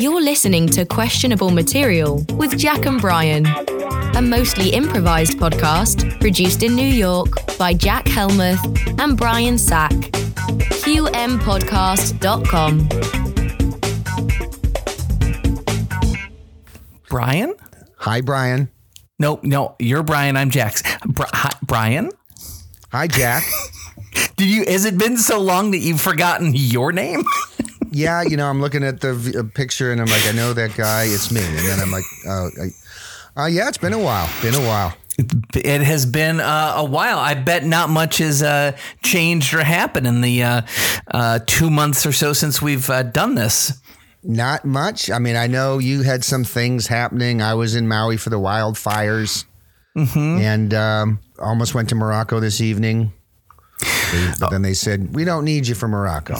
You're listening to Questionable Material with Jack and Brian, a mostly improvised podcast produced in New York by Jack Helmuth and Brian Sack. QMpodcast.com. Brian? Hi, Brian. No, no, you're Brian. I'm Jax. Bri- hi, Brian? Hi, Jack. Did you? Has it been so long that you've forgotten your name? yeah, you know, I'm looking at the v- uh, picture and I'm like, I know that guy. It's me. And then I'm like, oh, I, uh, yeah, it's been a while. Been a while. It has been uh, a while. I bet not much has uh, changed or happened in the uh, uh, two months or so since we've uh, done this. Not much. I mean, I know you had some things happening. I was in Maui for the wildfires and um, almost went to Morocco this evening. They- but then they said, we don't need you for Morocco.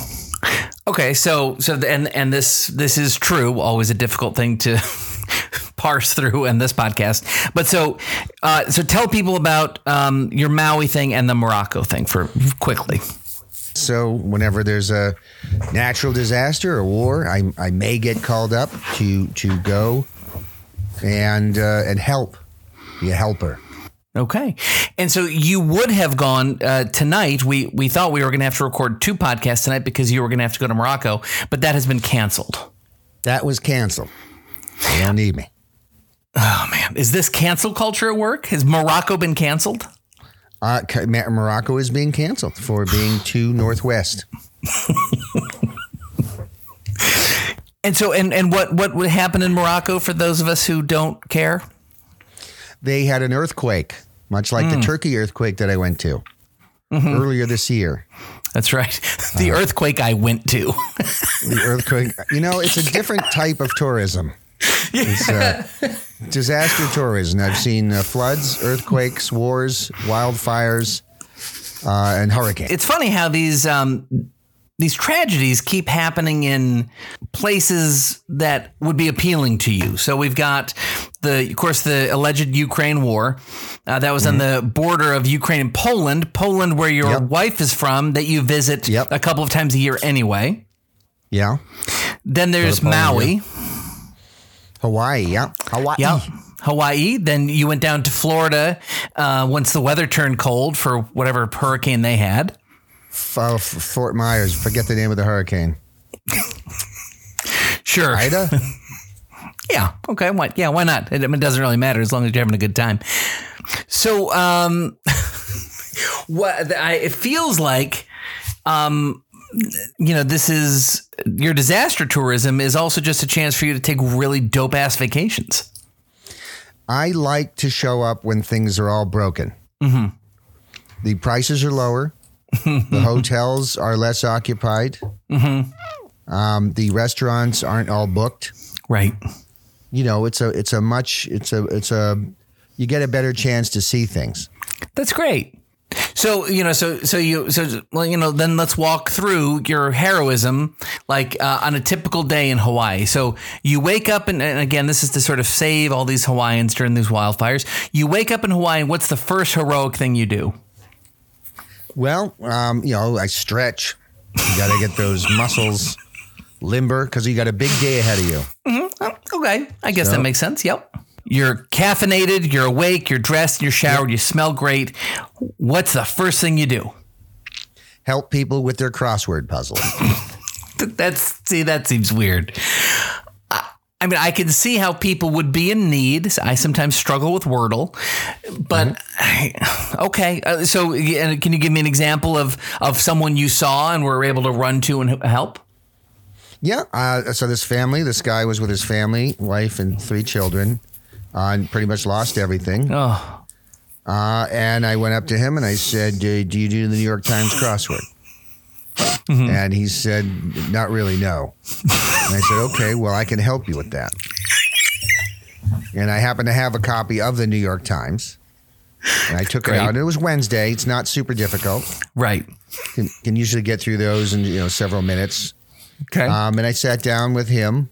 Okay, so so and and this this is true. Always a difficult thing to parse through in this podcast. But so uh, so tell people about um, your Maui thing and the Morocco thing for quickly. So whenever there's a natural disaster or war, I, I may get called up to to go and uh, and help, be a helper. Okay, and so you would have gone uh, tonight. We we thought we were going to have to record two podcasts tonight because you were going to have to go to Morocco, but that has been canceled. That was canceled. They don't need me. Oh man, is this cancel culture at work? Has Morocco been canceled? Uh, Morocco is being canceled for being too northwest. And so, and and what what would happen in Morocco for those of us who don't care? They had an earthquake, much like the Turkey earthquake that I went to earlier this year. That's right, the earthquake I went to. The earthquake, you know, it's a different type of tourism. It's uh, disaster tourism. I've seen uh, floods, earthquakes, wars, wildfires, uh, and hurricanes. it's funny how these um, these tragedies keep happening in places that would be appealing to you. So we've got the, of course, the alleged Ukraine war uh, that was on the border of Ukraine and Poland, Poland where your Yep. wife is from, that you visit Yep. a couple of times a year anyway. yeah. Then there's Poland, Maui. Hawaii, yeah. Hawaii. Yeah. Hawaii. Then you went down to Florida uh, once the weather turned cold for whatever hurricane they had. Fort Myers, forget the name of the hurricane. Sure. Ida? Yeah. Okay. Why? Yeah. Why not? It, it doesn't really matter as long as you're having a good time. So, um, what I, it feels like, um, you know, this is your disaster tourism is also just a chance for you to take really dope ass vacations. I like to show up when things are all broken. The prices are lower. The hotels are less occupied. Um, the restaurants aren't all booked. Right. You know, it's a it's a much it's a it's a you get a better chance to see things. That's great. So you know, so so you so well, you know, then let's walk through your heroism, like uh, on a typical day in Hawaii. So you wake up, and, and again, this is to sort of save all these Hawaiians during these wildfires. You wake up in Hawaii, what's the first heroic thing you do? Well, um, you know, I stretch. You got to get those muscles limber because you got a big day ahead of you. Okay, I guess that makes sense. Yep. You're caffeinated, you're awake, you're dressed, you're showered, you smell great. What's the first thing you do? Help people with their crossword puzzle. That's see, that seems weird. I, mean, I can see how people would be in need. I sometimes struggle with Wordle, but I, okay. Uh, so, can you give me an example of of someone you saw and were able to run to and help? Yeah. Uh, so this family, this guy was with his family, wife, and three children, uh, and pretty much lost everything. Oh, Uh, and I went up to him and I said, "Do, do you do the New York Times crossword?" And he said, "Not really, no." And I said, "Okay, well, I can help you with that." And I happen to have a copy of the New York Times. And I took Great. it out. And it was Wednesday. It's not super difficult. right. Can, can usually get through those in you know several minutes. Okay. Um, and I sat down with him,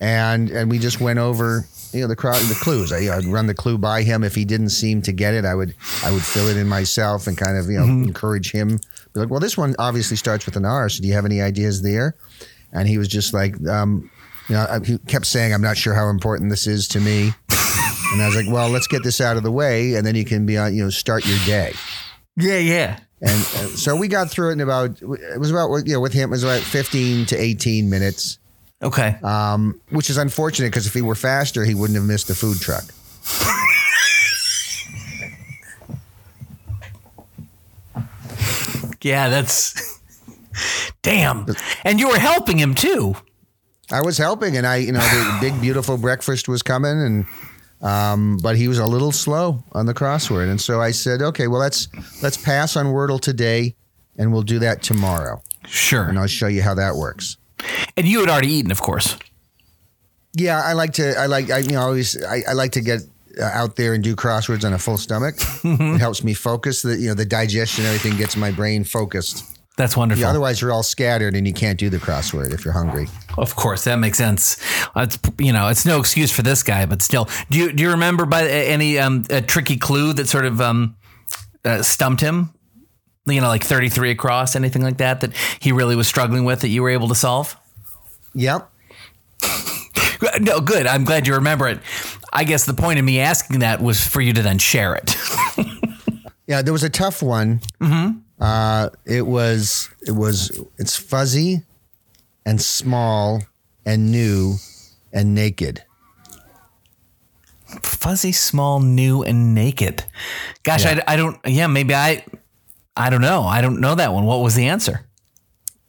and and we just went over you know the cro- the clues. I, I'd run the clue by him. If he didn't seem to get it, I would I would fill it in myself and kind of you know encourage him. Be like, well, this one obviously starts with an R. So do you have any ideas there? And he was just like, um, You know, he kept saying, "I'm not sure how important this is to me," and I was like, "Well, let's get this out of the way, and then you can be on, you know, start your day." Yeah, yeah. And uh, so we got through it in about it was about you know with him it was about 15 to 18 minutes, Okay. um, which is unfortunate because if he were faster, he wouldn't have missed the food truck. yeah, that's damn. And you were helping him too. I was helping, and I, you know, the big beautiful breakfast was coming, and um, but he was a little slow on the crossword, and so I said, okay, well let's let's pass on Wordle today, and we'll do that tomorrow, Sure. and I'll show you how that works. And you had already eaten, of course. Yeah, I like to, I like, I you know, always, I, I like to get out there and do crosswords on a full stomach. It helps me focus. The you know the digestion, everything gets my brain focused. That's wonderful. Yeah, otherwise, you're all scattered and you can't do the crossword if you're hungry. Of course, that makes sense. It's you know, it's no excuse for this guy, but still, do you do you remember by any um, a tricky clue that sort of um, uh, stumped him? You know, like thirty three across, anything like that that he really was struggling with that you were able to solve? Yep. No, good. I'm glad you remember it. I guess the point of me asking that was for you to then share it. Yeah, there was a tough one. Mm-hmm. Uh, it was it was it's fuzzy and small and new and naked. Fuzzy, small, new, and naked. Gosh, I, I don't. Yeah, maybe I. I don't know. I don't know that one. What was the answer?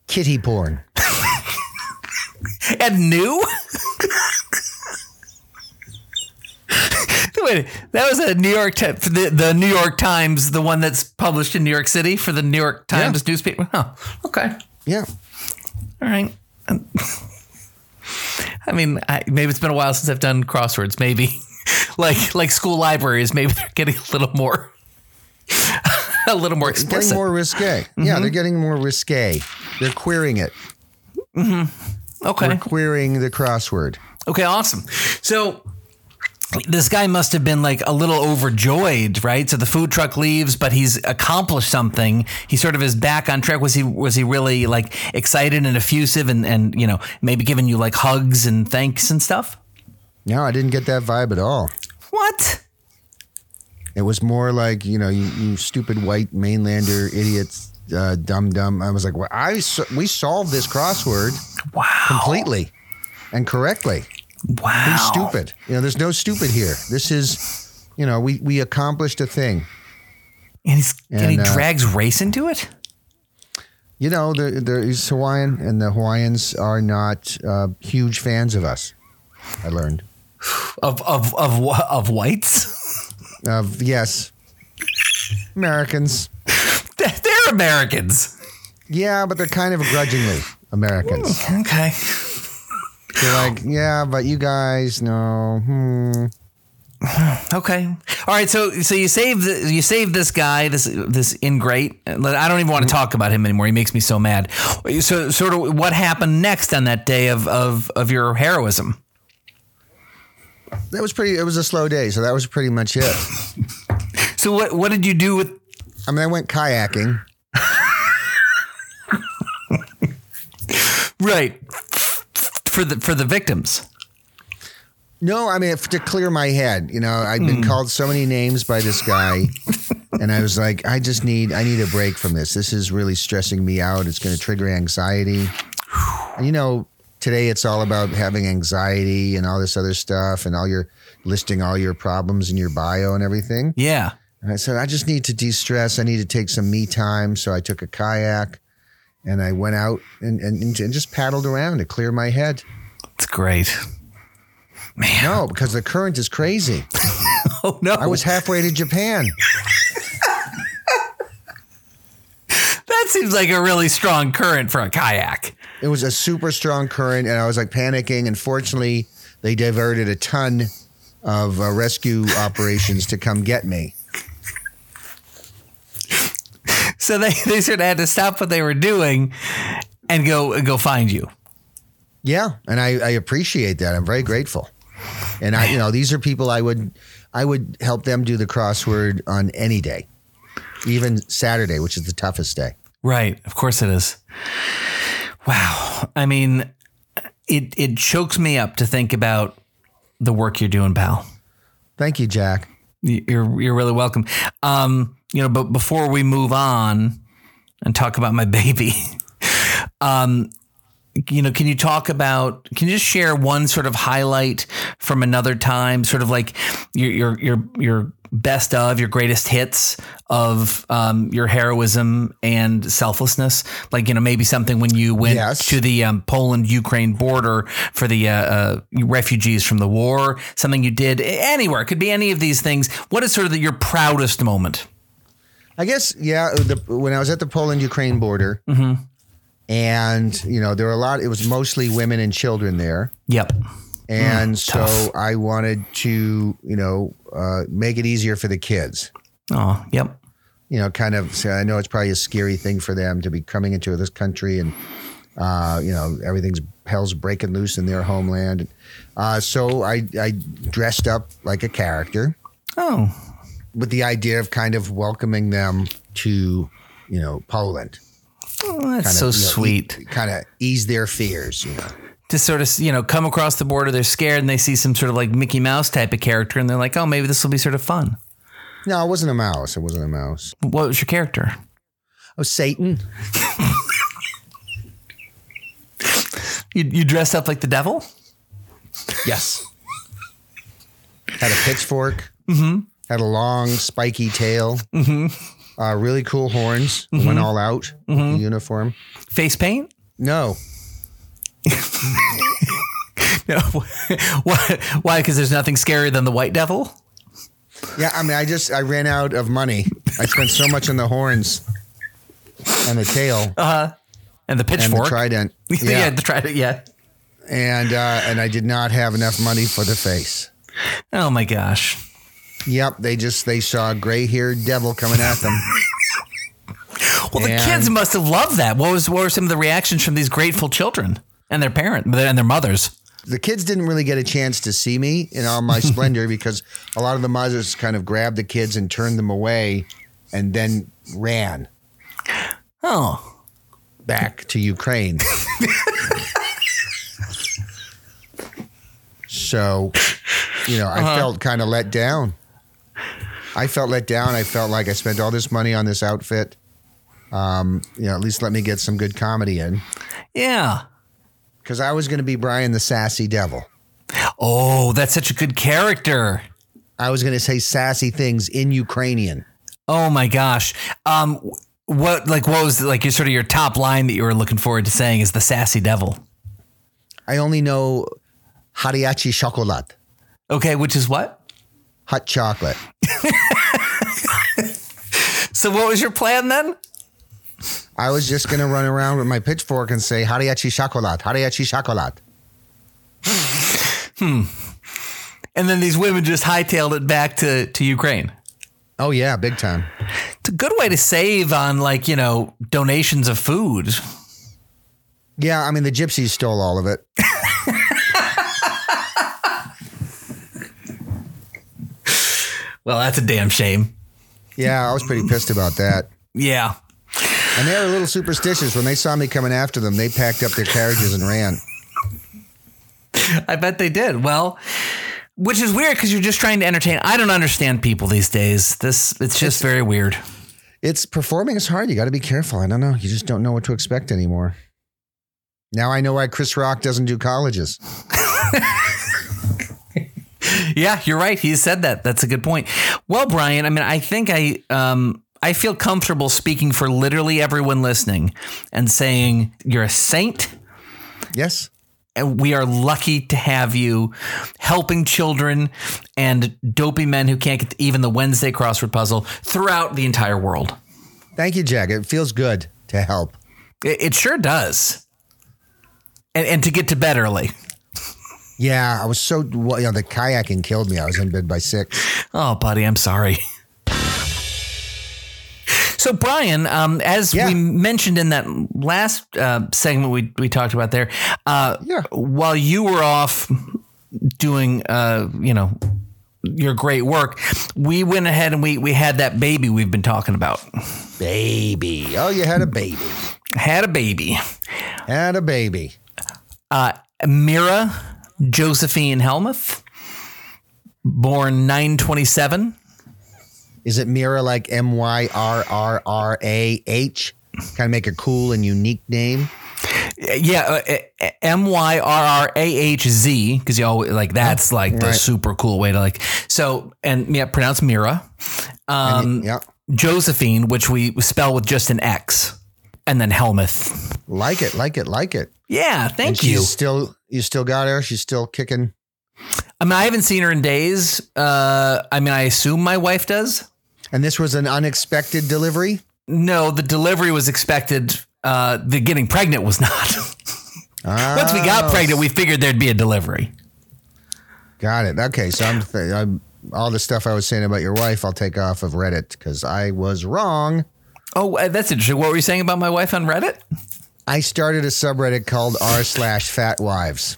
Kitty porn. and new. Wait, that was a New York the, the New York Times, the one that's published in New York City for the New York Times newspaper. Oh, okay, Yeah. all right. I mean, I, maybe it's been a while since I've done crosswords. Maybe, like like school libraries, maybe they're getting a little more, a little more Getting explicit. more risque. Yeah, they're mm-hmm. getting more risque. They're queering it. Mm-hmm. okay, We're queering the crossword. Okay, awesome. So this guy must have been like a little overjoyed, right? So the food truck leaves, but he's accomplished something. He sort of is back on track. Was he was he really like excited and effusive and and you know, maybe giving you like hugs and thanks and stuff? No, I didn't get that vibe at all. What? It was more like, you know, you, you stupid white mainlander idiots, uh, dumb dumb. I was like, well, I we solved this crossword Wow. completely and correctly. Wow. Who's stupid? You know, there's no stupid here. This is, you know, we we accomplished a thing. And he's and, he uh, drags race into it? You know, there there is Hawaiian, and the Hawaiians are not uh, huge fans of us. I learned. Of of of of whites? Of yes, Americans. They're Americans. Yeah, but they're kind of grudgingly Americans. Okay. They're like, yeah, but you guys know. Hmm. Okay. All right. So so you save the, you save this guy this this ingrate. I don't even want to talk about him anymore. He makes me so mad. So sort of what happened next on that day of of of your heroism? That was pretty. It was a slow day, so that was pretty much it. So what what did you do with? I mean, I went kayaking. Right. For the for the victims. No, I mean to clear my head. You know, I've been hmm. called so many names by this guy, and I was like, I just need, I need a break from this. This is really stressing me out. It's going to trigger anxiety. And you know, today it's all about having anxiety and all this other stuff, and all your listing all your problems in your bio and everything. Yeah. And I said, I just need to de-stress. I need to take some me time. So I took a kayak, and I went out and and, and just paddled around to clear my head. It's great. Man. No, because the current is crazy. Oh no. I was halfway to Japan. that seems like a really strong current for a kayak. It was a super strong current, and I was like panicking. And fortunately, they diverted a ton of uh, rescue operations to come get me. So they, they sort of had to stop what they were doing and go go find you. Yeah, and I, I appreciate that. I'm very grateful. And I, you know, these are people I would, I would help them do the crossword on any day, even Saturday, which is the toughest day. Right. Of course it is. Wow. I mean, it it chokes me up to think about the work you're doing, pal. Thank you, Jack. You're you're really welcome. Um, you know, but before we move on and talk about my baby, um, you know, can you talk about? Can you just share one sort of highlight from another time, sort of like your your your your best of your greatest hits of um, your heroism and selflessness? Like you know, maybe something when you went Yes. to the um, Poland Ukraine border for the uh, uh, refugees from the war. Something you did anywhere. It could be any of these things. What is sort of the, your proudest moment? I guess yeah. The, when I was at the Poland Ukraine border, and you know there were a lot. It was mostly women and children there, Yep. and so I wanted to you know uh, make it easier for the kids. Oh, yep. You know, kind of. say, I know it's probably a scary thing for them to be coming into this country, and uh, you know everything's hell's breaking loose in their homeland. Uh, so I I dressed up like a character. Oh, with the idea of kind of welcoming them to, you know, Poland. oh, that's Kind so of, you know, sweet. e- kind of ease their fears, you know. to sort of you know come across the border they're scared and they see some sort of like mickey mouse type of character and they're like oh maybe this will be sort of fun No, it wasn't a mouse. It wasn't a mouse. what was your character Oh, Satan. you, you dressed up like the devil Yes. Had a pitchfork. Mm-hmm. Had a long, spiky tail. Mm-hmm. Uh, really cool horns. Went all out. Mm-hmm. Uniform. face paint No, no why why because there's nothing scarier than the white devil yeah. I mean, I just I ran out of money. I spent so much on the horns and the tail and the and the pitchfork trident. yeah. the trident yeah and uh, and I did not have enough money for the face. oh my gosh Yep, they just they saw a gray-haired devil coming at them. well the kids must have loved that what was what were some of the reactions from these grateful children and their parents and their mothers the kids didn't really get a chance to see me in all my splendor because a lot of the mothers kind of grabbed the kids and turned them away, and then ran oh back to Ukraine. so, you know, I uh-huh. felt kind of let down. I felt let down. I felt like I spent all this money on this outfit. Um, you know, at least let me get some good comedy in. yeah Because I was going to be Brian the Sassy Devil. oh that's such a good character I was going to say sassy things in Ukrainian. Oh my gosh. Um, what like what was like your sort of your top line that you were looking forward to saying is the sassy devil? I only know hariachi chocolate, Okay, which is what? Hot chocolate. So what was your plan then? I was just going to run around with my pitchfork and say hariachi chocolate, hariachi chocolate. Hmm. And then these women just hightailed it back to to Ukraine. Oh, yeah, big time. It's a good way to save on like you know donations of food. Yeah, I mean, the gypsies stole all of it. Well, that's a damn shame. Yeah, I was pretty pissed about that. Yeah. And they were a little superstitious. When they saw me coming after them, they packed up their carriages and ran. I bet they did. Well, which is weird because you're just trying to entertain. I don't understand people these days. This it's just very weird. It's performing is hard. You got to be careful. I don't know. You just don't know what to expect anymore. Now I know why Chris Rock doesn't do colleges. Yeah, you're right. He said that. That's a good point. Well, Brian, I mean, I think I um I feel comfortable speaking for literally everyone listening and saying you're a saint Yes. and we are lucky to have you helping children and dopey men who can't get even the Wednesday crossword puzzle throughout the entire world. Thank you, Jack. It feels good to help. It, it sure does. And, and to get to bed early. Yeah, I was so well, you know, the kayaking killed me. I was in bed by six. Oh, buddy, I'm sorry. So, Brian, um, as Yeah. we mentioned in that last uh, segment we, we talked about there, uh, Yeah. while you were off doing, uh, you know, your great work, we went ahead and we, we had that baby we've been talking about. Baby. Oh, you had a baby. Had a baby. Had a baby. Uh, Mira Josephine Helmuth, born 927. Is it Mira like M Y R R R A H? Kind of make a cool and unique name. Yeah, uh, M Y R R A H Z because you always like that's like the right. super cool way to like. So and yeah, pronounce Mira. Um, yeah. Josephine, which we spell with just an X, and then Helmuth. Like it, like it, like it. Yeah, thank you. still you still got her. She's still kicking. I mean, I haven't seen her in days. Uh, I mean, I assume my wife does. And this was an unexpected delivery. No, the delivery was expected. Uh, the getting pregnant was not. Once we got Oh, pregnant, we figured there'd be a delivery. Got it. Okay, so I'm, th- I'm all the stuff I was saying about your wife. I'll take off of Reddit because I was wrong. Oh, uh, that's interesting. What were you saying about my wife on Reddit? I started a subreddit called r slash Fat Wives,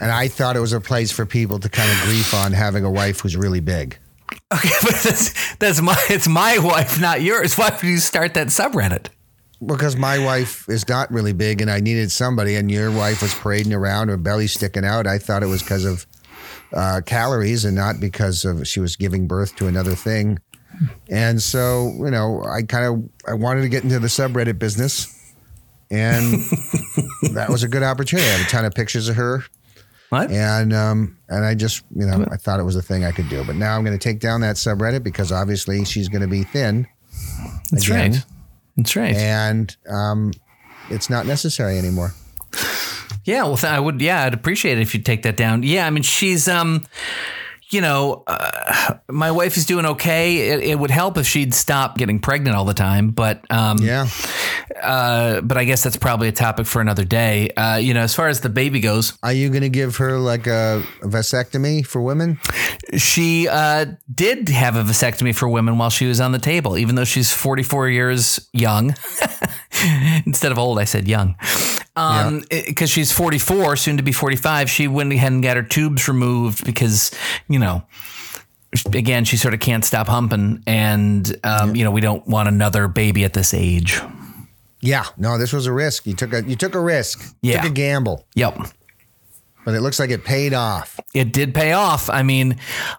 and I thought it was a place for people to kind of grief on having a wife who's really big. Okay, but that's that's my it's my wife, not yours. Why would you start that subreddit? Because my wife is not really big, and I needed somebody, and your wife was parading around, her belly sticking out. I thought it was because of uh, calories and not because of she was giving birth to another thing. And so, you know, I kind of I wanted to get into the subreddit business, and that was a good opportunity. I have a ton of pictures of her, What? and um, and I just you know I thought it was a thing I could do. But now I'm going to take down that subreddit because obviously she's going to be thin, That's again. right. That's right. and um, it's not necessary anymore. Yeah, well, th- I would. Yeah, I'd appreciate it if you'd take that down. Yeah, I mean, she's um, you know, uh, my wife is doing okay. It, it would help if she'd stop getting pregnant all the time, but um, Yeah. uh, but I guess that's probably a topic for another day. Uh, you know, as far as the baby goes, Are you going to give her like a vasectomy for women? she uh, did have a vasectomy for women while she was on the table, even though she's 44 years young. Instead of old, I said young. Um, because she's 44, soon to be 45, she went ahead and got her tubes removed because, you know, again, she sort of can't stop humping. And, um, you know, we don't want another baby at this age. Yeah. No, this was a risk. You took a you took a risk. Yeah. Took a gamble, Yep. but it looks like it paid off. it did pay off. I mean,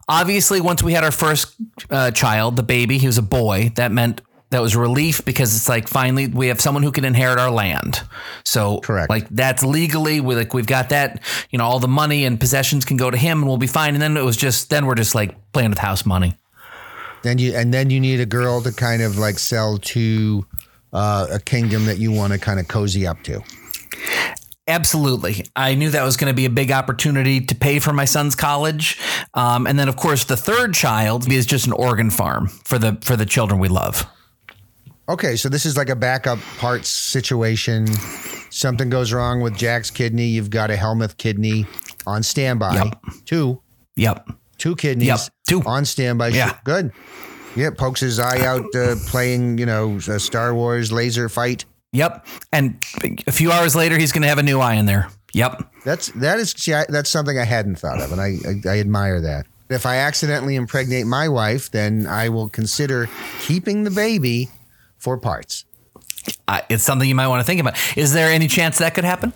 obviously, once we had our first uh, child, the baby, he was a boy. That meant that was relief because it's like finally we have someone who can inherit our land. So, Correct. Like that's legally we like we've got that. You know, all the money and possessions can go to him, and we'll be fine. And then it was just then we're just like playing with house money. Then you and then you need a girl to kind of like sell to uh, a kingdom that you want to kind of cozy up to. Absolutely. I knew that was going to be a big opportunity to pay for my son's college. Um, and then, of course, the third child is just an organ farm for the for the children we love. Okay, so this is like a backup parts situation. Something goes wrong with Jack's kidney. You've got a Helmuth kidney on standby. Yep. Two, Yep. two kidneys Yep, two. on standby. Yeah. good. Yeah, pokes his eye out uh, playing, you know, a Star Wars laser fight. Yep. And a few hours later, he's going to have a new eye in there. Yep. That's that is see, I, that's something I hadn't thought of, and I, I I admire that. If I accidentally impregnate my wife, then I will consider keeping the baby for parts. Uh, it's something you might want to think about. Is there any chance that could happen?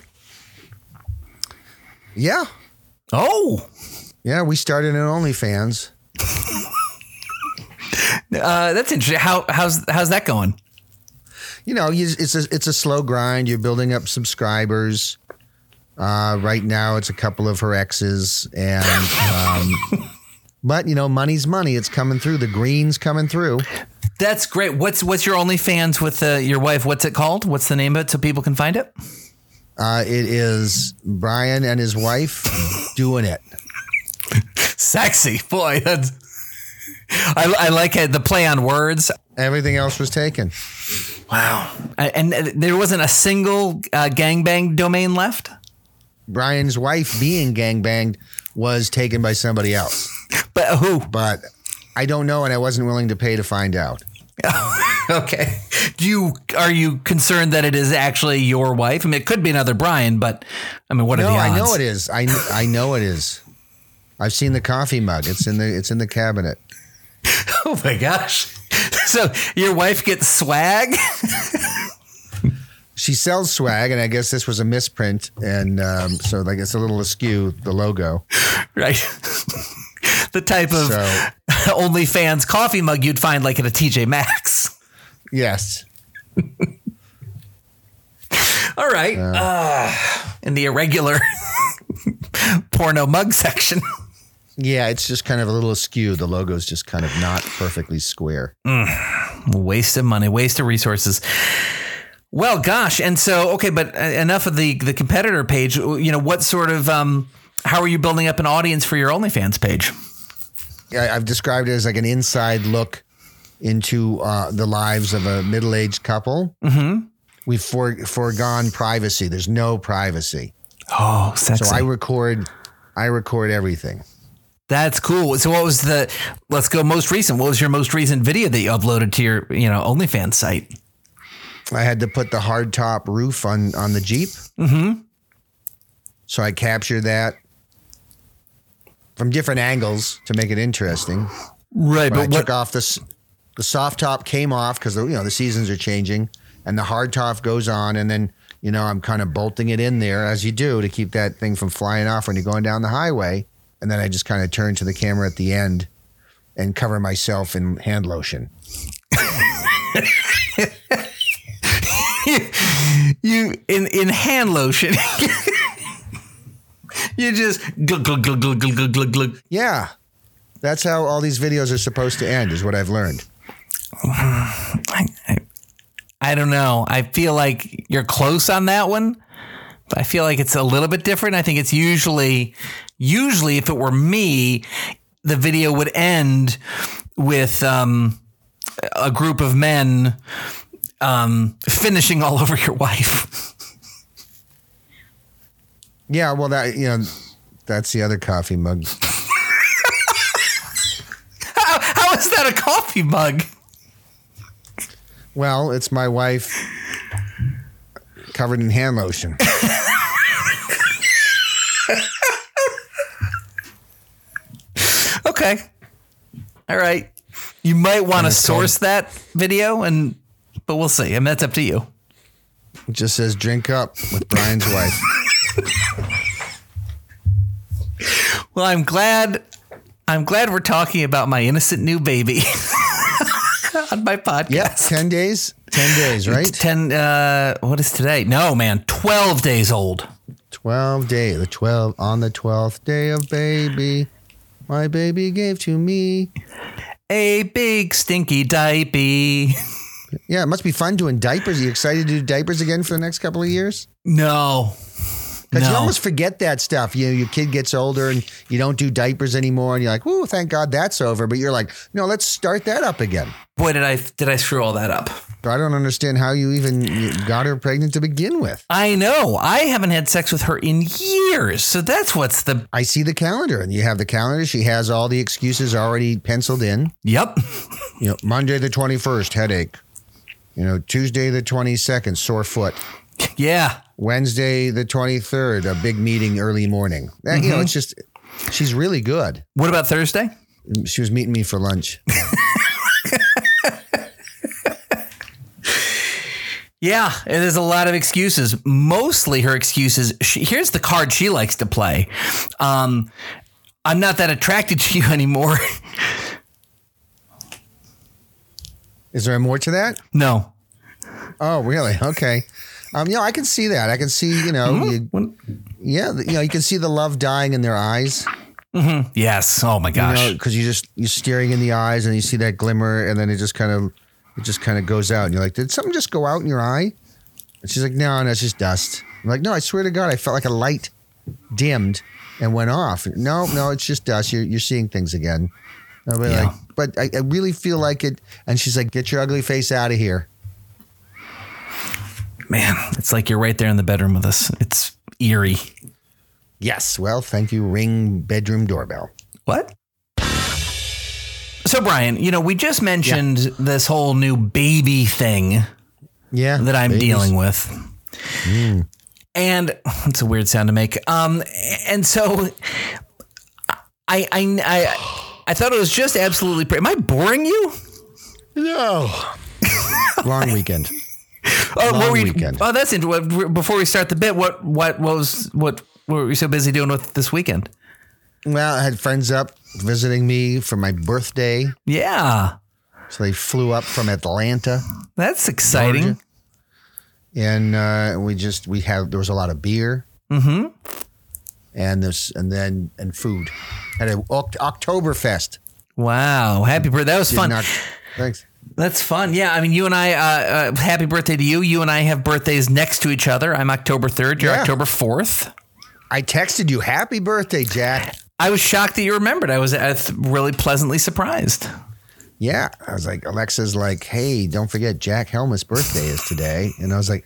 Yeah, Oh, yeah. We started an OnlyFans. uh, that's interesting. How how's how's that going? You know, you, it's a it's a slow grind. You're building up subscribers. Uh, right now, it's a couple of her exes, and um, but you know, money's money. It's coming through. The green's coming through. That's great. What's what's your OnlyFans with uh, your wife? What's it called? What's the name of it so people can find it? Uh, it is Brian and his wife doing it. Sexy boy. That's, I, I like it, the play on words. Everything else was taken. Wow. And uh, there wasn't a single uh, gangbang domain left. Brian's wife being gangbanged was taken by somebody else. But who? But I don't know, and I wasn't willing to pay to find out. okay. Do you are you concerned that it is actually your wife? I mean, it could be another Brian, but I mean, what are No, the odds? I know it is. I I know it is. I've seen the coffee mug. It's in the it's in the cabinet. Oh my gosh! So your wife gets swag? she sells swag, and I guess this was a misprint, and um, so like it's a little askew the logo. Right. the type of So OnlyFans coffee mug you'd find like at a TJ Maxx. yes, All right. Uh, in the irregular porno mug section. yeah, it's just kind of a little askew. The logo's just kind of not perfectly square. waste of money, waste of resources. Well, gosh, and so okay, but uh, enough of the the competitor page. You know, what sort of um, how are you building up an audience for your OnlyFans page? I- I've described it as like an inside look into uh, the lives of a middle-aged couple. Mm-hmm. We've for, foregone privacy. There's no privacy, Oh, sexy. so I record. I record everything. That's cool. So, what was the? Let's go most recent. What was your most recent video that you uploaded to your you know OnlyFans site? I had to put the hard top roof on on the Jeep. Mm-hmm. So I captured that from different angles to make it interesting. Right, But I but took off the the soft top came off because you know the seasons are changing, and the hard top goes on, and then you know I'm kind of bolting it in there as you do to keep that thing from flying off when you're going down the highway, and then I just kind of turn to the camera at the end and cover myself in hand lotion. you, in in hand lotion. you just glug glug glug glug glug glug glug. Yeah, that's how all these videos are supposed to end. Is what I've learned. I, I, I don't know. I feel like you're close on that one. I feel like it's a little bit different. I think it's usually, usually, if it were me, the video would end with um, a group of men um, finishing all over your wife. Yeah, well, that you know, that's the other coffee mug. How, how is that a coffee mug? Well, it's my wife covered in hand lotion. Okay. All right. You might want to source that video, and but we'll see. I mean, that's up to you. It just says "drink up" with Brian's wife. Well, I'm glad. I'm glad we're talking about my innocent new baby on my podcast. Yeah, ten days. Ten days, right? Ten. Uh, what is today? No, man. Twelve days old. Twelve day. The twelve on the twelfth day of baby, my baby gave to me. A big stinky diaper. Yeah, it must be fun doing diapers. Are you excited to do diapers again for the next couple of years? No. Because you almost forget that stuff. You know, your kid gets older and you don't do diapers anymore, and you're like, "Whoa, thank God that's over." But you're like, "No, let's start that up again." Boy, did I did I screw all that up? I don't understand how you even got her pregnant to begin with. I know. I haven't had sex with her in years, so that's what's the. I see the calendar, and you have the calendar. She has all the excuses already penciled in. Yep. You know, Monday the twenty first, headache. You know, Tuesday the twenty second, sore foot. Yeah. Wednesday the twenty third, a big meeting early morning. That, You know, it's just she's really good. What about Thursday? She was meeting me for lunch. Yeah, there's a lot of excuses. Mostly her excuses. She, here's the card she likes to play. Um, I'm not that attracted to you anymore. Is there more to that? no. Oh, really? Okay. Um, you know, I can see that. I can see, you know, you, yeah, you know, you can see the love dying in their eyes. Mm-hmm. Yes. Oh my gosh. You know, because you just you're staring in the eyes and you see that glimmer, and then it just kind of it just kind of goes out, and you're like, did something just go out in your eye? And she's like, no, no, it's just dust. I'm like, no, I swear to God, I felt like a light dimmed and went off. No, no, it's just dust. You're you're seeing things again. I'll be Yeah. like, but I, I really feel like it. And she's like, get your ugly face out of here. Man, it's like you're right there in the bedroom with us. It's eerie. Yes. Well, thank you. Ring bedroom doorbell. What? So, Brian, you know, we just mentioned this whole new baby thing Yeah. that I'm babies. dealing with. And it's a weird sound to make. Um, and so I, I, I, I thought it was just absolutely. Pre- Am I boring you? No. Long weekend. Oh, Long what were you, weekend. oh, that's interesting. Before we start the bit, what what what was what, what were you so busy doing with this weekend? Well, I had friends up visiting me for my birthday, Yeah, so they flew up from Atlanta, that's exciting. Georgia. and uh, we just we had there was a lot of beer, mm-hmm. And this and then and food at a Oct- Oktoberfest. Wow, happy birthday! That was Did fun. not- thanks. That's fun. Yeah, I mean, you and I. Uh, uh, happy birthday to you. You and I have birthdays next to each other. I'm October third. You're Yeah. October fourth. I texted you happy birthday, Jack. I was shocked that you remembered. I was uh, really pleasantly surprised. Yeah, I was like, Alexa's like, hey, don't forget Jack Helmuth's birthday is today, and I was like,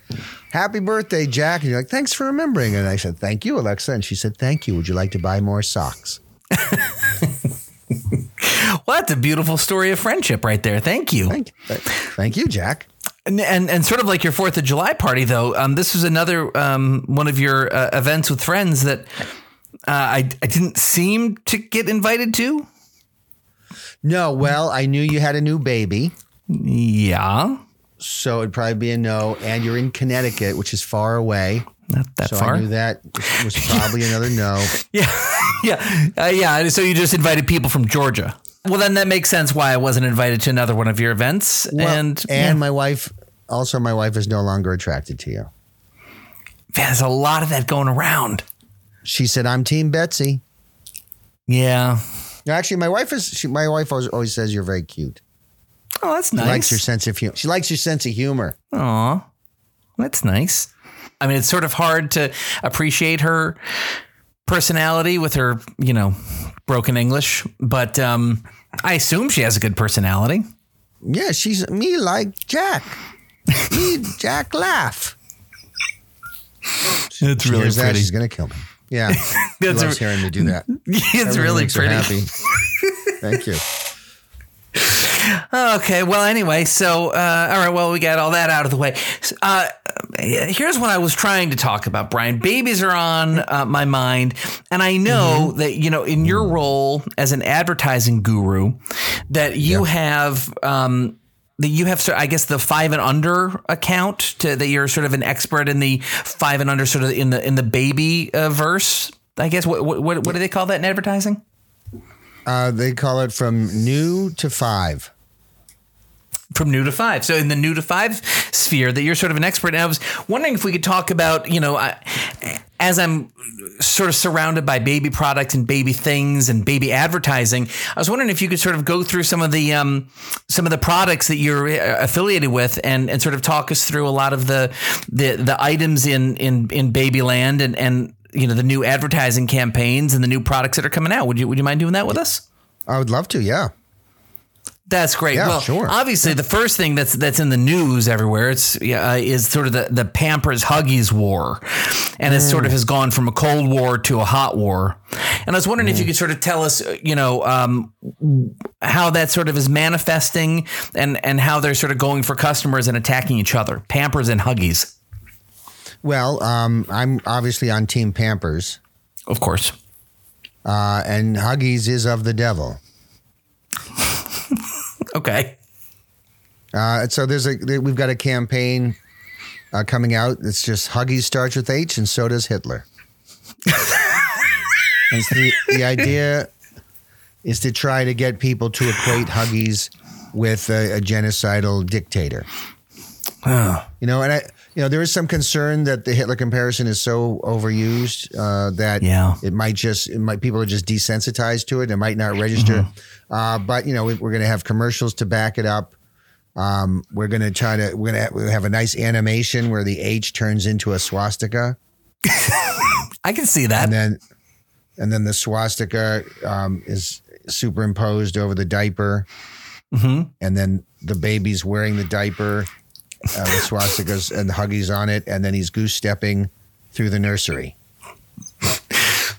happy birthday, Jack. And you're like, thanks for remembering. And I said, thank you, Alexa. And she said, thank you. Would you like to buy more socks? Well, that's a beautiful story of friendship right there. Thank you. Thank, thank you, Jack. And, and and sort of like your Fourth of July party, though. Um, this was another um, one of your uh, events with friends that uh, I I didn't seem to get invited to. No, well, I knew you had a new baby, Yeah, so it'd probably be a no. And you're in Connecticut, which is far away. not that So far. I knew that was probably another no. Yeah, yeah, uh, yeah. So you just invited people from Georgia. Well, then that makes sense why I wasn't invited to another one of your events. Well, and and yeah, my wife, also, my wife is no longer attracted to you. there's a lot of that going around. She said, I'm Team Betsy. Yeah. No, actually, my wife is. She, my wife always, always says you're very cute. Oh, that's nice. She likes your sense of humor. She likes your sense of humor. Aw, that's nice. I mean, it's sort of hard to appreciate her personality with her, you know, broken English, but um, I assume she has a good personality. Yeah, she's me like Jack. me, Jack, laugh. It's She hears that, she's gonna kill me. Yeah, she That's loves a- hearing me do that. it's Everyone really pretty. happy. Thank you. Okay, well, anyway, so uh, all right, well, we got all that out of the way. Uh, here's what I was trying to talk about, Brian. Babies are on uh, my mind, and I know that you know in your role as an advertising guru, that you have. Um, that you have, I guess, the five and under account. To that you're sort of an expert in the five and under, sort of in the in the baby uh, verse. I guess what, what what what do they call that in advertising? Uh, they call it from new to five. From new to five. So in the new to five sphere, that you're sort of an expert. And I was wondering if we could talk about, you know, I, as I'm sort of surrounded by baby products and baby things and baby advertising, I was wondering if you could sort of go through some of the um, some of the products that you're uh, affiliated with and, and sort of talk us through a lot of the the, the items in in in Babyland and and you know the new advertising campaigns and the new products that are coming out. Would you would you mind doing that with us? I would love to. Yeah. That's great. Yeah, well, sure. obviously, the first thing that's that's in the news everywhere it's uh, is sort of the the Pampers Huggies war, and it sort of has gone from a cold war to a hot war. And I was wondering if you could sort of tell us, uh, you know, um, how that sort of is manifesting, and and how they're sort of going for customers and attacking each other. Pampers and Huggies, Well, um, I'm obviously on Team Pampers, of course. uh, and Huggies is of the devil. Okay. Uh, so there's a we've got a campaign uh, coming out. It's just Huggies starts with H, and so does Hitler. it's the the idea is to try to get people to equate Huggies with a, a genocidal dictator. You know, and I, you know, there is some concern that the Hitler comparison is so overused uh, that Yeah. it might just, it might people are just desensitized to it. It might not register. Uh, but you know, we, we're going to have commercials to back it up. Um, we're going to try to, we're going to have, have a nice animation where the H turns into a swastika, I can see that. and then, and then the swastika um, is superimposed over the diaper, and then the baby's wearing the diaper, uh, the swastikas and the huggies on it, and then he's goose stepping through the nursery.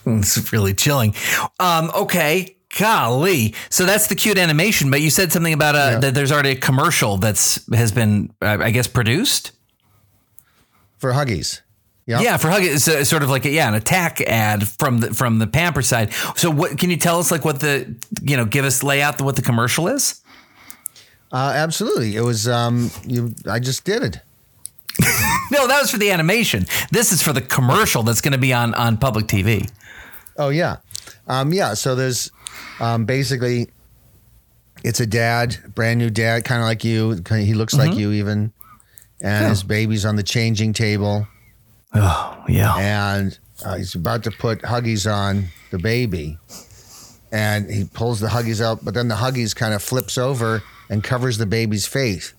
It's really chilling. Um, okay. Golly. So that's the cute animation, but you said something about uh, Yeah. that there's already a commercial that's has been, uh, I guess, produced. for Huggies. Yep. Yeah, for huggies it's a, sort of like a, yeah, an attack ad from the from the Pamper side. So what can you tell us like what the you know give us layout what the commercial is? Uh, absolutely. It was um you I just did it. no, that was for the animation. This is for the commercial that's going to be on on public TV. Oh yeah, um, yeah. So there's um, basically it's a dad, brand new dad, kind of like you. Kinda- He looks like you even, and his baby's on the changing table, Oh yeah. and uh, he's about to put Huggies on the baby, and he pulls the Huggies out, but then the Huggies kind of flips over and covers the baby's face,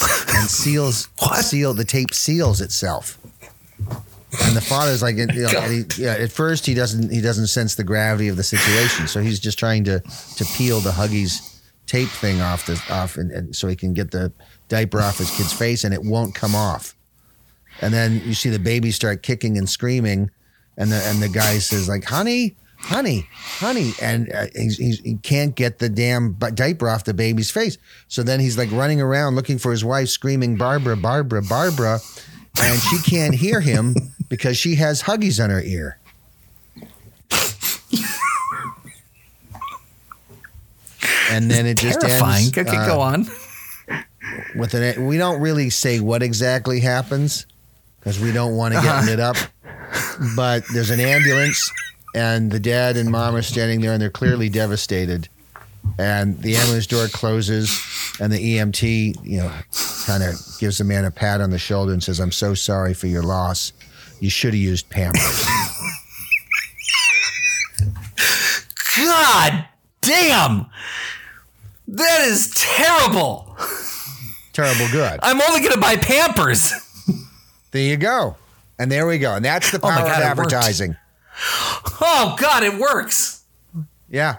and seals seal the tape seals itself. And the father's like, you know, he, yeah. At first, he doesn't he doesn't sense the gravity of the situation, so he's just trying to to peel the Huggies tape thing off the off, and, and so he can get the diaper off his kid's face, and it won't come off. And then you see the baby start kicking and screaming, and the and the guy says like, "Honey, honey, honey," and uh, he's, he's, he can't get the damn diaper off the baby's face. So then he's like running around looking for his wife, screaming, "Barbara, Barbara, Barbara," and she can't hear him because she has Huggies on her ear. And then it just Terrifying. ends. okay, uh, go on. with an we don't really say what exactly happens because we don't want to get lit up but there's an ambulance and the dad and mom are standing there and they're clearly devastated. And the ambulance door closes and the EMT you know kind of gives the man a pat on the shoulder and says I'm so sorry for your loss. You should have used Pampers. God damn. That is terrible. terrible good. I'm only going to buy Pampers. there you go. And there we go. And that's the Oh power God, of advertising Oh God, it works. yeah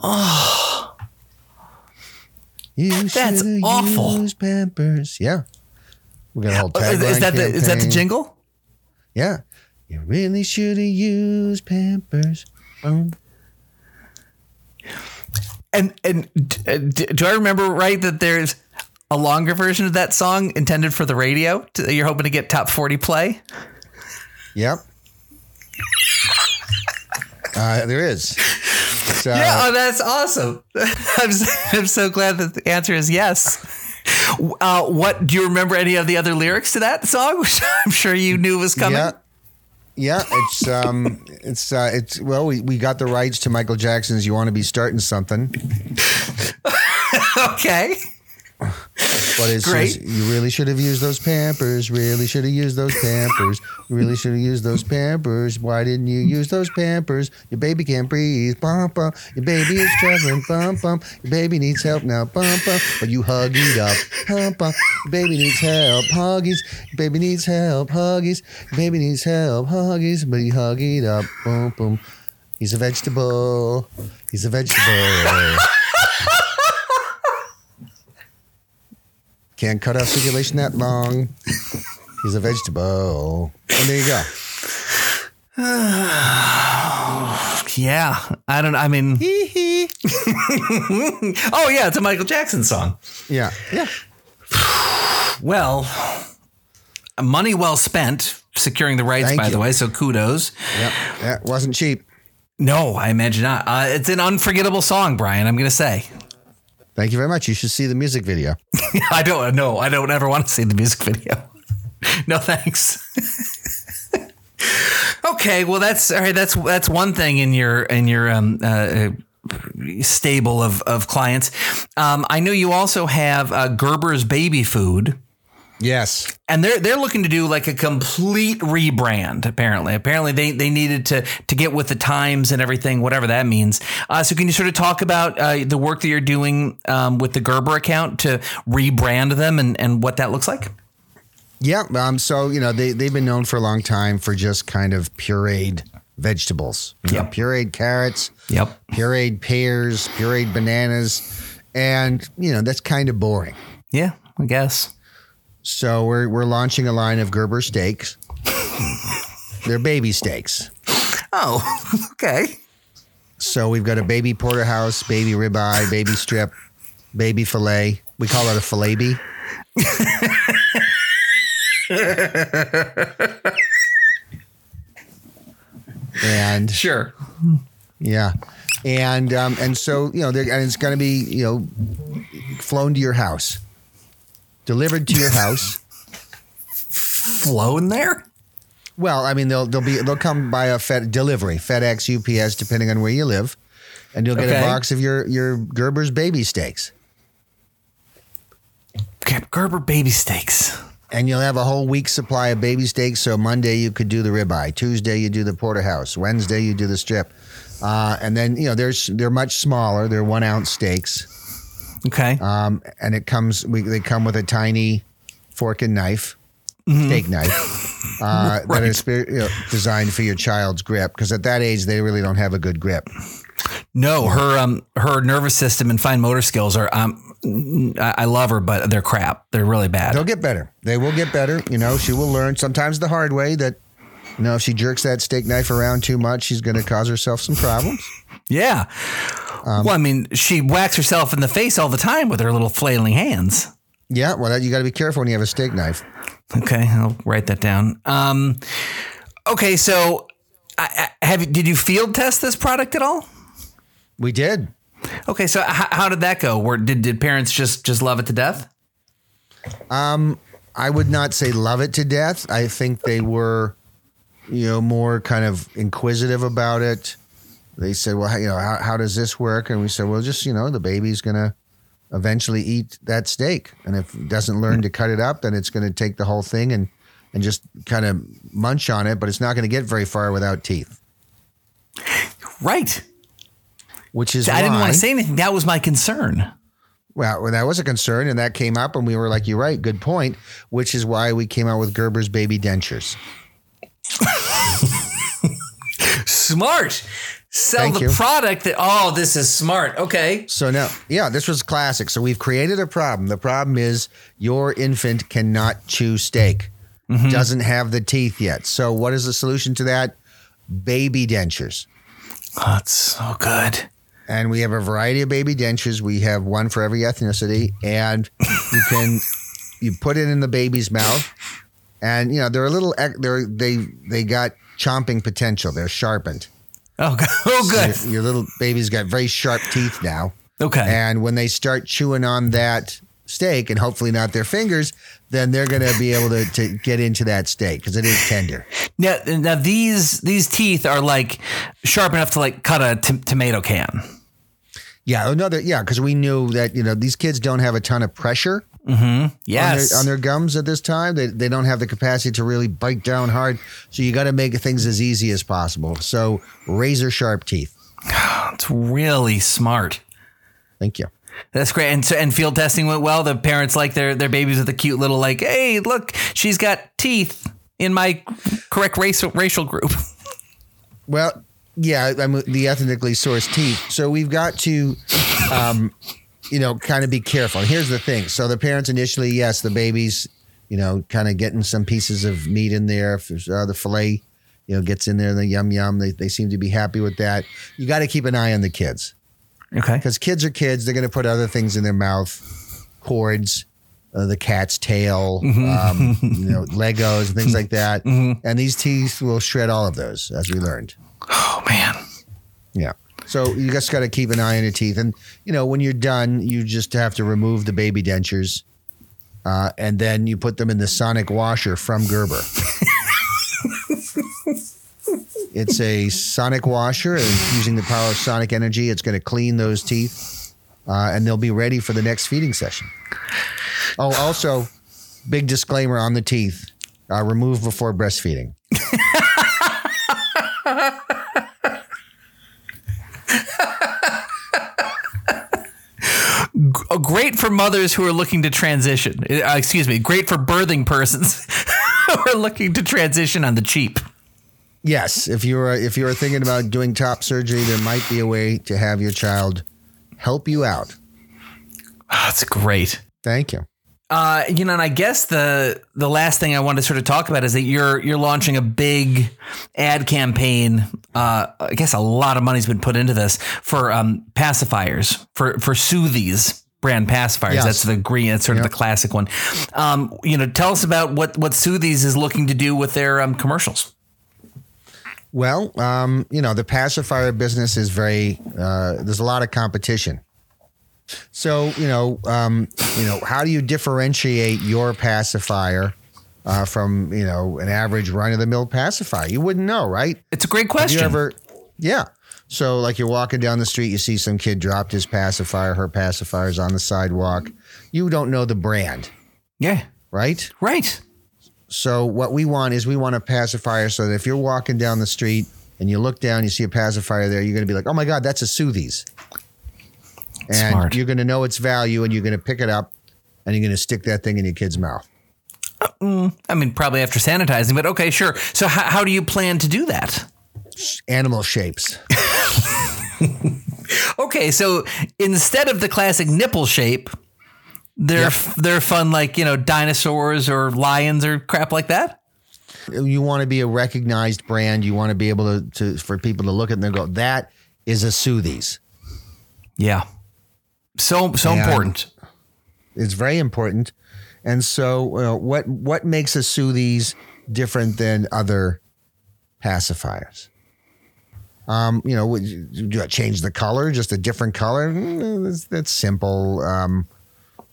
Oh. You That's awful. used Pampers. Yeah. We got a whole tagline Is, is that the is that the jingle? Yeah. You really should have used Pampers. Boom. And and d- uh, d- do I remember right that there's a longer version of that song intended for the radio? To- You're hoping to get top 40 play? Yep. uh, there is. So, Yeah, oh, that's awesome. I'm so, I'm so glad that the answer is yes. Uh, what do you remember any of the other lyrics to that song, which I'm sure you knew was coming? Yeah. Yeah, it's um, it's uh, it's well, we, we got the rights to Michael Jackson's "You Want to Be Starting Something," Okay. But it Great. says you really should have used those Pampers. Really should have used those Pampers. Really should have used those Pampers. Why didn't you use those Pampers? Your baby can't breathe. Bum bum. Your baby is struggling. Bum bum. Your baby needs help now. Bum bum. But you hug it up. Bum bum. Your baby needs help. Huggies. Your baby needs help. Huggies. Your baby needs help. Huggies. But you hug it up. Boom boom. He's a vegetable. He's a vegetable. Can't cut off circulation that long. He's a vegetable. And there you go. Yeah. I don't I mean, oh, yeah, it's a Michael Jackson song. Yeah. Yeah. Well, money well spent securing the rights, Thank by the way. So kudos. Yep. That wasn't cheap. No, I imagine not. Uh, it's an unforgettable song, Brian. I'm going to say. Thank you very much. You should see the music video. I don't know. I don't ever want to see the music video. No thanks. okay, well that's all right. That's that's one thing in your in your um, uh, stable of of clients. Um, I know you also have uh, Gerber's Baby Food. Yes. and they're they're looking to do like a complete rebrand. Apparently, apparently they they needed to to get with the times and everything, whatever that means. Uh, so, can you sort of talk about uh, the work that you're doing um, with the Gerber account to rebrand them and and what that looks like? Yeah. Um, so, you know, they, they've been known for a long time for just kind of pureed vegetables. Know, pureed carrots, Yep. pureed pears, pureed bananas. And, you know, that's kind of boring. Yeah, I guess. So we're, we're launching a line of Gerber steaks. They're baby steaks. Oh, okay. So we've got a baby porterhouse, baby ribeye, baby strip, baby fillet. We call it a filet and Sure. yeah, and um, and so you know, and it's going to be you know flown to your house delivered to your house. Flown there? Well, I mean, they'll they'll be they'll come by a Fed delivery, FedEx, UPS, depending on where you live, and you'll get Okay. a box of your your Gerber's baby steaks, Gerber baby steaks. and you'll have a whole week's supply of baby steaks. So Monday you could do the ribeye, Tuesday you do the porterhouse, Wednesday you do the strip, uh, and then you know there's they're much smaller. They're one ounce steaks, Okay. um, and it comes we, they come with a tiny fork and knife, steak knife. Uh, That is you know, designed for your child's grip because at that age they really don't have a good grip. no, her um her nervous system and fine motor skills are um I, I love her, but they're crap. They're really bad. They'll get better. They will get better. You know, she will learn sometimes the hard way that, you know, if she jerks that steak knife around too much, she's going to cause herself some problems. Yeah. Well, I mean, she whacks herself in the face all the time with her little flailing hands. Yeah, well, that, you got to be careful when you have a steak knife. Okay, I'll write that down. Um, okay, so I, I, have did you field test this product at all? We did. Okay, so h- how did that go? Where did did parents just just love it to death? Um, I would not say love it to death. I think they were, you know, more kind of inquisitive about it. They said, well, how- you know, how, how does this work? And we said, well, just, you know, the baby's going to eventually eat that steak. And if it doesn't learn to cut it up, then it's going to take the whole thing and, and just kind of munch on it, but it's not going to get very far without teeth, Right. which is I didn't want to say anything. That was my concern. Well, that was a concern, and that came up, and we were like, "You're right, good point." Which is why we came out with Gerber's baby dentures. Smart. Sell Thank the you. product that. Oh, this is smart. Okay. So now, yeah, this was classic. So we've created a problem. The problem is your infant cannot chew steak, mm-hmm. doesn't have the teeth yet. So what is the solution to that? Baby dentures. Oh, that's so good. And we have a variety of baby dentures. We have one for every ethnicity, and you can you put it in the baby's mouth, and you know they're a little they're they they got chomping potential. They're sharpened. Oh, good. Oh, good. Your, your little baby's got very sharp teeth now. Okay. And when they start chewing on that steak, and hopefully not their fingers, then they're going to be able to, to get into that steak because it is tender. Now, now these these teeth are like sharp enough to like cut a t- tomato can. Yeah, another yeah, because we knew that you know these kids don't have a ton of pressure Yes. on, their, on their gums at this time. They they don't have the capacity to really bite down hard. So you got to make things as easy as possible. So razor sharp teeth. it's really smart. Thank you. That's great. And so and field testing went well. The parents like their their babies with a cute little like, hey, look, she's got teeth in my correct racial racial group. Well, yeah, I'm the ethnically sourced teeth. So we've got to, um, you know, kind of be careful. And here's the thing. So the parents initially, yes, the babies, you know, kind of getting some pieces of meat in there. If there's uh, the fillet, you know, gets in there, the yum yum, they, they seem to be happy with that. You got to keep an eye on the kids Okay. because kids are kids. They're going to put other things in their mouth, cords. Uh, the cat's tail, um, you know, Legos and things like that, and these teeth will shred all of those, as we learned. Oh man. Yeah. So you just got to keep an eye on your teeth, and you know when you're done, you just have to remove the baby dentures, uh, and then you put them in the sonic washer from Gerber. it's a sonic washer, and using the power of sonic energy, it's going to clean those teeth, uh, and they'll be ready for the next feeding session. Oh, also, big disclaimer on the teeth: uh, remove before breastfeeding. Oh, great for mothers who are looking to transition. Uh, excuse me. Great for birthing persons who are looking to transition on the cheap. Yes, if you're if you're thinking about doing top surgery, there might be a way to have your child help you out. Oh, that's great. Thank you. Uh, you know, and I guess the the last thing I want to sort of talk about is that you're you're launching a big ad campaign. Uh, I guess a lot of money's been put into this for um, pacifiers for for Soothies brand pacifiers. Yes. That's the green. That's sort of Yep. the classic one. Um, you know, tell us about what what Soothies is looking to do with their um, commercials. Well, um, you know, the pacifier business is very uh, there's a lot of competition. So you know, um, you know, how do you differentiate your pacifier uh, from you know an average run of the mill pacifier? You wouldn't know, right? It's a great Have question. you ever? Yeah. So like you're walking down the street, you see some kid dropped his pacifier, her pacifier's on the sidewalk. You don't know the brand, yeah. right? Right. So what we want is we want a pacifier so that if you're walking down the street and you look down, you see a pacifier there, you're going to be like, "Oh my god, that's a Soothes," and Smart. you're going to know its value, and you're going to pick it up, and you're going to stick that thing in your kid's mouth. Uh, mm, I mean, probably after sanitizing, but okay, sure. So, how, how do you plan to do that? Animal shapes. Okay, so instead of the classic nipple shape, they're they're fun like you know dinosaurs or lions or crap like that. you want to be a recognized brand. You want to be able to, to for people to look at and go, "That is a Soothes." Yeah, so so And- important. It's very important. And so, uh, what what makes a Soothes different than other pacifiers? Um, you know, do I change the color, just a different color? Mm, That's, that's simple. Um,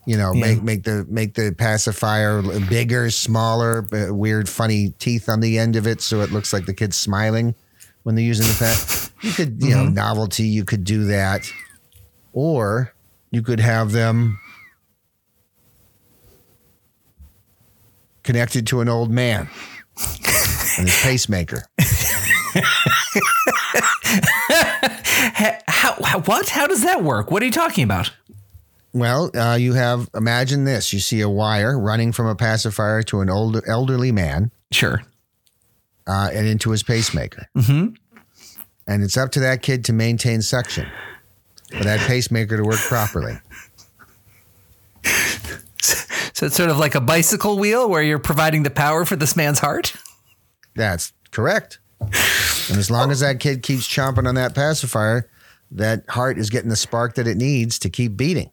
you know, make make the make the pacifier bigger, smaller, weird, funny teeth on the end of it, so it looks like the kid's smiling when they're using the pet. You could, you know, novelty. You could do that, or you could have them connected to an old man and his pacemaker. How, how what? How does that work? What are you talking about? Well, uh, you have imagine this: you see a wire running from a pacifier to an old elderly man Sure. uh, and into his pacemaker, mm-hmm. and it's up to that kid to maintain suction for that pacemaker to work properly. So it's sort of like a bicycle wheel where you're providing the power for this man's heart. That's correct. And as long as that kid keeps chomping on that pacifier, that heart is getting the spark that it needs to keep beating.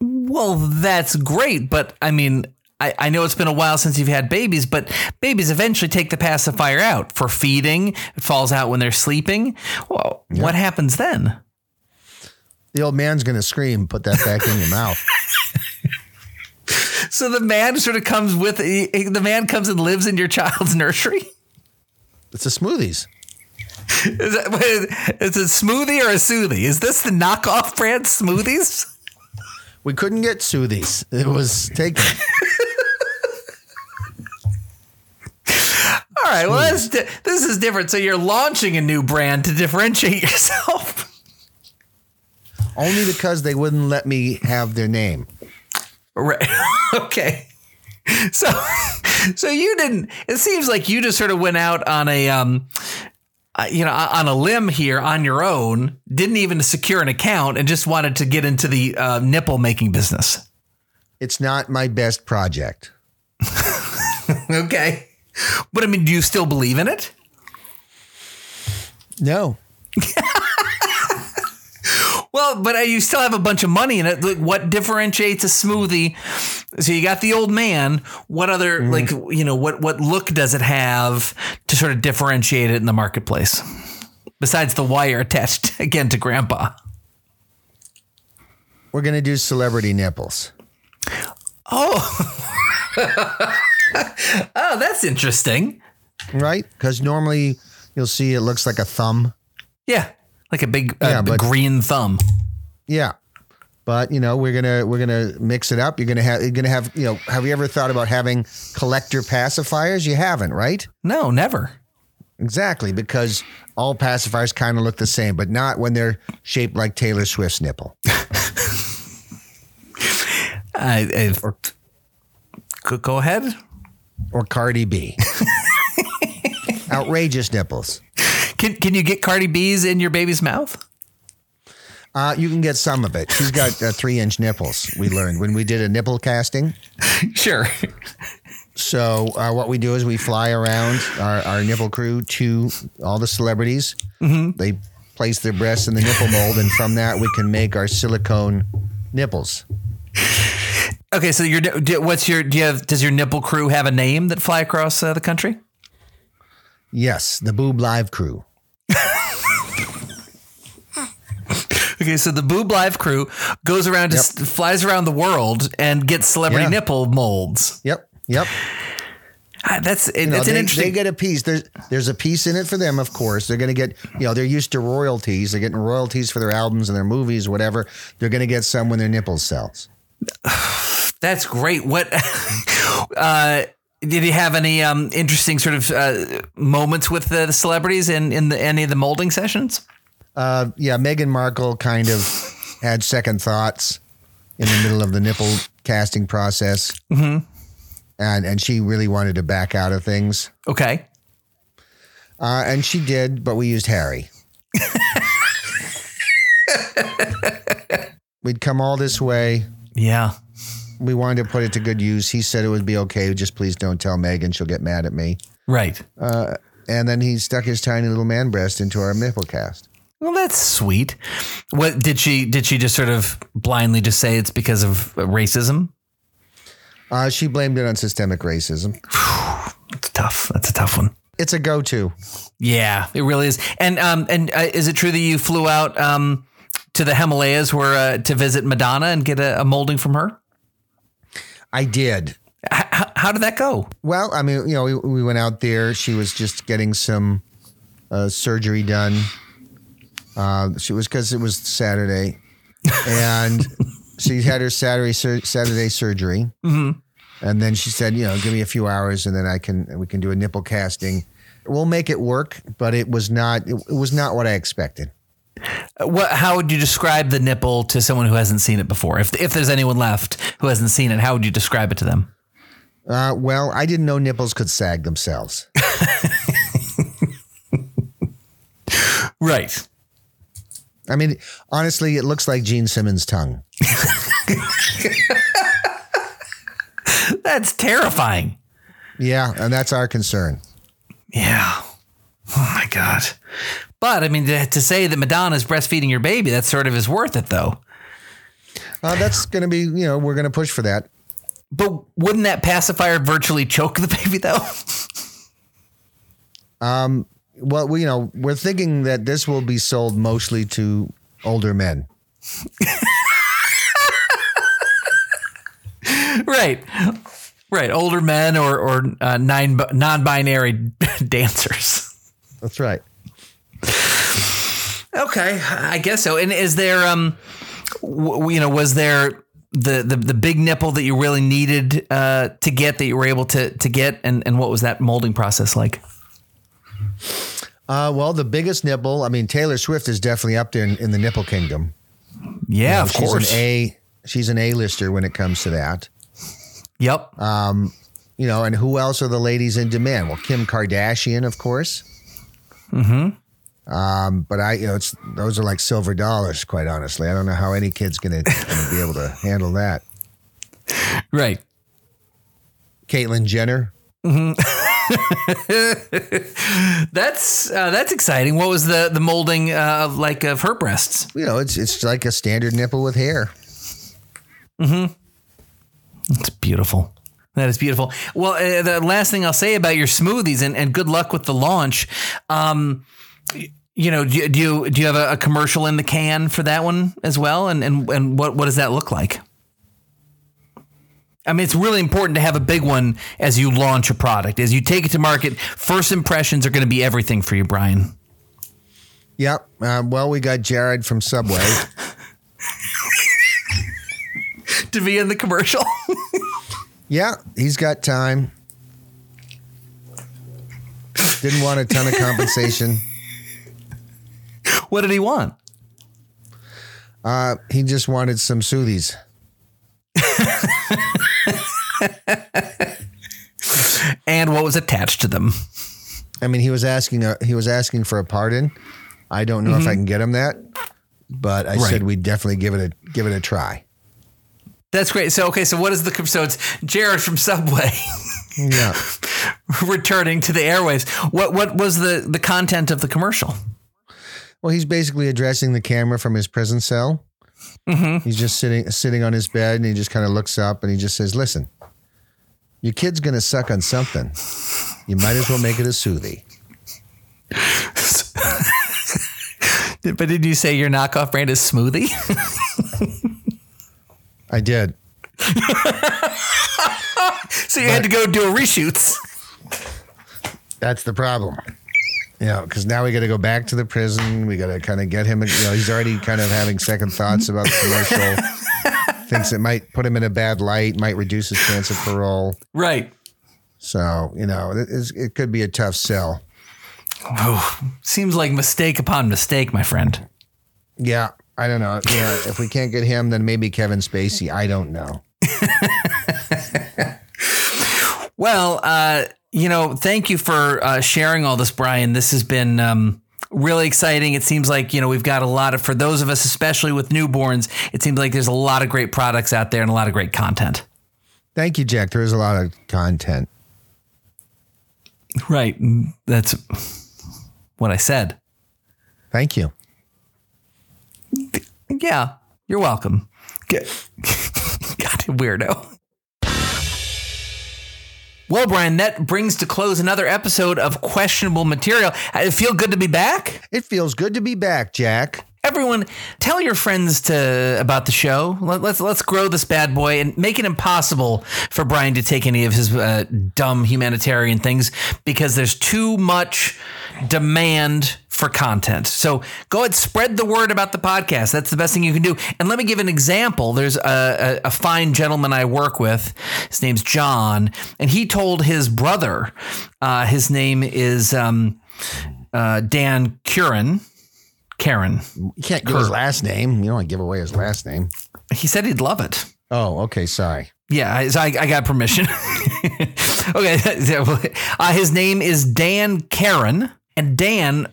Well, that's great, but I mean, I, I know it's been a while since you've had babies, but babies eventually take the pacifier out for feeding. It falls out when they're sleeping. Well, what happens then? The old man's going to scream, put that back in your mouth. So the man sort of comes with he- the man comes and lives in your child's nursery. It's a smoothies. Is that is it smoothie or a smoothie? Is this the knockoff brand smoothies? We couldn't get Soothies. It was taken. All right, well, that's di- this is different. So you're launching a new brand to differentiate yourself. Only because they wouldn't let me have their name. Right. okay. So, so you didn't. It seems like you just sort of went out on a, um, uh, you know, on a limb here on your own. Didn't even secure an account and just wanted to get into the uh, nipple making business. It's not my best project. Okay. But I mean, do you still believe in it? No. Well, but uh, you still have a bunch of money in it. Like, what differentiates a smoothie? So you got the old man. What other like you know what what look does it have to sort of differentiate it in the marketplace? Besides the wire attached again to grandpa. We're going to do celebrity nipples. Oh. oh, that's interesting. Right? Because normally you'll see it looks like a thumb. Yeah. Like a big, uh, Yeah, but- green thumb. Yeah. But you know we're gonna we're gonna mix it up. You're gonna have you're gonna have you know have you ever thought about having collector pacifiers? You haven't, right? No, never. Exactly, because all pacifiers kind of look the same, but not when they're shaped like Taylor Swift's nipple. I, I, go, go ahead. or Cardi B. Outrageous nipples. Can, can you get Cardi B's in your baby's mouth? Uh, you can get some of it. She's got uh, three inch nipples, we learned when we did a nipple casting. Sure. So, uh, what we do is we fly around our, our nipple crew to all the celebrities. They place their breasts in the nipple mold, and from that, we can make our silicone nipples. Okay, so your what's your do you have does your nipple crew have a name that fly across uh, the country? Yes, the Boob Live crew. Okay, so the Boob Live crew goes around, to, Yep. flies around the world, and gets celebrity Yeah. nipple molds. Yep. Yep. Ah, That's it, You know, it's they, an interesting. they get a piece. There's there's a piece in it for them, of course. They're going to get, you know, they're used to royalties. They're getting royalties for their albums and their movies, whatever. They're going to get some when their nipples sells. That's great. What uh, did he have any um, interesting sort of uh, moments with the, the celebrities in in the, any of the molding sessions? Uh, yeah, Meghan Markle kind of had second thoughts in the middle of the nipple casting process, mm-hmm. and and she really wanted to back out of things, Okay. uh, and she did, but we used Harry. We'd come all this way. Yeah. We wanted to put it to good use. He said it would be okay. Just please don't tell Meghan; she'll get mad at me. Right. And then he stuck his tiny little man breast into our nipple cast. Well, that's sweet. What did she did she just sort of blindly just say it's because of racism? Uh, she blamed it on systemic racism. It's tough. That's a tough one. It's a go-to. Yeah, it really is. And um and uh, is it true that you flew out um to the Himalayas where uh, to visit Madonna and get a, a molding from her? I did. How, how did that go? Well, I mean, you know, we, we went out there. She was just getting some uh, surgery done. Uh, she was because it was Saturday, and she had her Saturday sur- Saturday surgery, mm-hmm. and then she said, you know, give me a few hours, and then I can we can do a nipple casting. We'll make it work, but it was not it, it was not what I expected. What? How would you describe the nipple to someone who hasn't seen it before? If if there's anyone left who hasn't seen it, how would you describe it to them? Uh, well, I didn't know nipples could sag themselves. Right. I mean, honestly, it looks like Gene Simmons' tongue. That's terrifying. Yeah, and that's our concern. Yeah. Oh my god. But I mean, to, to say that Madonna's breastfeeding your baby, that sort of is worth it, though. Uh, that's going to be, you know, we're going to push for that. But wouldn't that pacifier virtually choke the baby, though? um, Well, we, you know, we're thinking that this will be sold mostly to older men. right. Right. Older men or or uh, nine non-binary dancers. That's right. Okay, I guess so. And is there, um, w- you know, was there the the, the big nipple that you really needed uh, to get that you were able to to get, and and what was that molding process like? Uh, well, the biggest nipple, I mean, Taylor Swift is definitely up there in, in the nipple kingdom. Yeah, of she's course. an A. She's an A-lister when it comes to that. yep. Um, You know, and who else are the ladies in demand? Well, Kim Kardashian, of course. Mm-hmm. Um, but I, you know, it's those are like silver dollars. Quite honestly, I don't know how any kid's gonna, gonna be able to handle that. right. Caitlyn Jenner. That's uh, that's exciting. What was the the molding uh, of like of her breasts? You know, it's it's like a standard nipple with hair. Mm-hmm. It's beautiful. That is beautiful. Well, uh, the last thing I'll say about your smoothies and, and good luck with the launch. Um, you know, do, you- do you do you have a, a commercial in the can for that one as well? And and and what what does that look like? I mean, it's really important to have a big one as you launch a product, as you take it to market. First impressions are going to be everything for you, Brian. Yep. Uh, well, we got Jared from Subway. To be in the commercial. yeah, he's got time. Didn't want a ton of compensation. What did he want? Uh, he just wanted some soothies. And what was attached to them? I mean, he was asking a, he was asking for a pardon. I don't know if I can get him that, but I Right. said we'd definitely give it a give it a try. That's great. So okay, so what is the so it's Jared from Subway Yeah. returning to the airwaves. What what was the the content of the commercial? Well, he's basically addressing the camera from his prison cell. Mm-hmm. He's just sitting sitting on his bed, and he just kind of looks up, and he just says, "Listen, your kid's gonna suck on something. You might as well make it a soothie." But did you say your knockoff brand is smoothie? I did. so you had to go do a reshoots. That's the problem. You know, because now we got to go back to the prison. We got to kind of get him. You know, he's already kind of having second thoughts about the commercial. Thinks it might put him in a bad light, might reduce his chance of parole. Right. So you know, it, it could be a tough sell. Oh, seems like mistake upon mistake, my friend. Yeah, I don't know. Yeah, if we can't get him, then maybe Kevin Spacey. I don't know. well, uh, you know, thank you for uh, sharing all this, Brian. This has been um, really exciting. It seems like, you know, we've got a lot of, for those of us, especially with newborns, it seems like there's a lot of great products out there and a lot of great content. Thank you, Jack. There is a lot of content. Right. That's what I said. Thank you. Yeah, you're welcome. God, weirdo. Well, Brian, that brings to close another episode of Questionable Material. I feel good to be back. It feels good to be back, Jack. Everyone, tell your friends to about the show. Let, us let's grow this bad boy and make it impossible for Brian to take any of his uh, dumb humanitarian things because there's too much demand for content. So go ahead, spread the word about the podcast. That's the best thing you can do. And let me give an example. There's a, a, a fine gentleman I work with. His name's John, and he told his brother. Uh, his name is um, uh, Dan Curran Karen. You can't give his last name. You don't want to give away his last name. He said he'd love it. Oh, okay. Sorry. Yeah, I, I got permission. okay. Uh, his name is Dan Karen, and Dan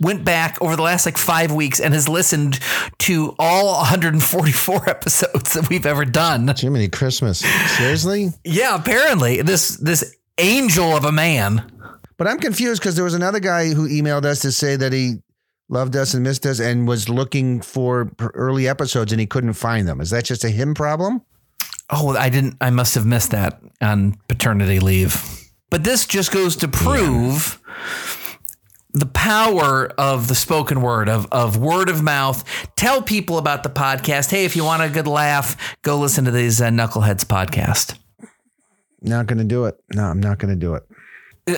went back over the last like five weeks and has listened to all 144 episodes that we've ever done. Jiminy Christmas. Seriously? yeah, apparently. This this angel of a man. But I'm confused because there was another guy who emailed us to say that he loved us and missed us and was looking for early episodes and he couldn't find them. Is that just a him problem? Oh, I didn't. I must have missed that on paternity leave. But this just goes to prove yeah. The power of the spoken word, of, of word of mouth. Tell people about the podcast. Hey, if you want a good laugh, go listen to these uh, Knuckleheads podcast. Not going to do it. No, I'm not going to do it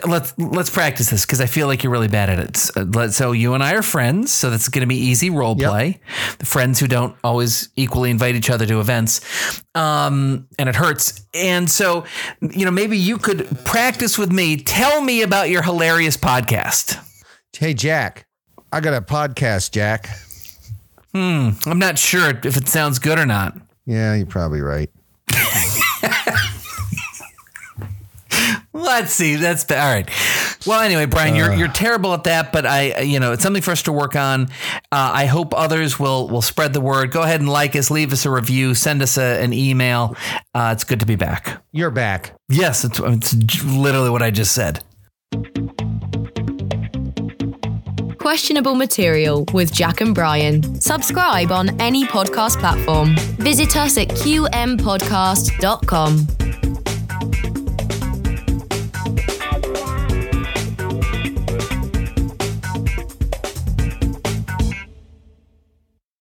let's let's practice this because I feel like you're really bad at it. So you and I are friends, so that's going to be easy role play. The friends who don't always equally invite each other to events, um, and it hurts. And so, you know, maybe you could practice with me. Tell me about your hilarious podcast. Hey, Jack, I got a podcast, Jack. Hmm, I'm not sure if it sounds good or not. Yeah, you're probably right. Let's see. That's all right. Well, anyway, Brian, you're you're terrible at that, but I, you know, it's something for us to work on. Uh, I hope others will will spread the word. Go ahead and like us, leave us a review, send us a, an email. Uh, it's good to be back. You're back. Yes, it's, it's literally what I just said. Questionable Material with Jack and Brian. Subscribe on any podcast platform. Visit us at qmpodcast.com.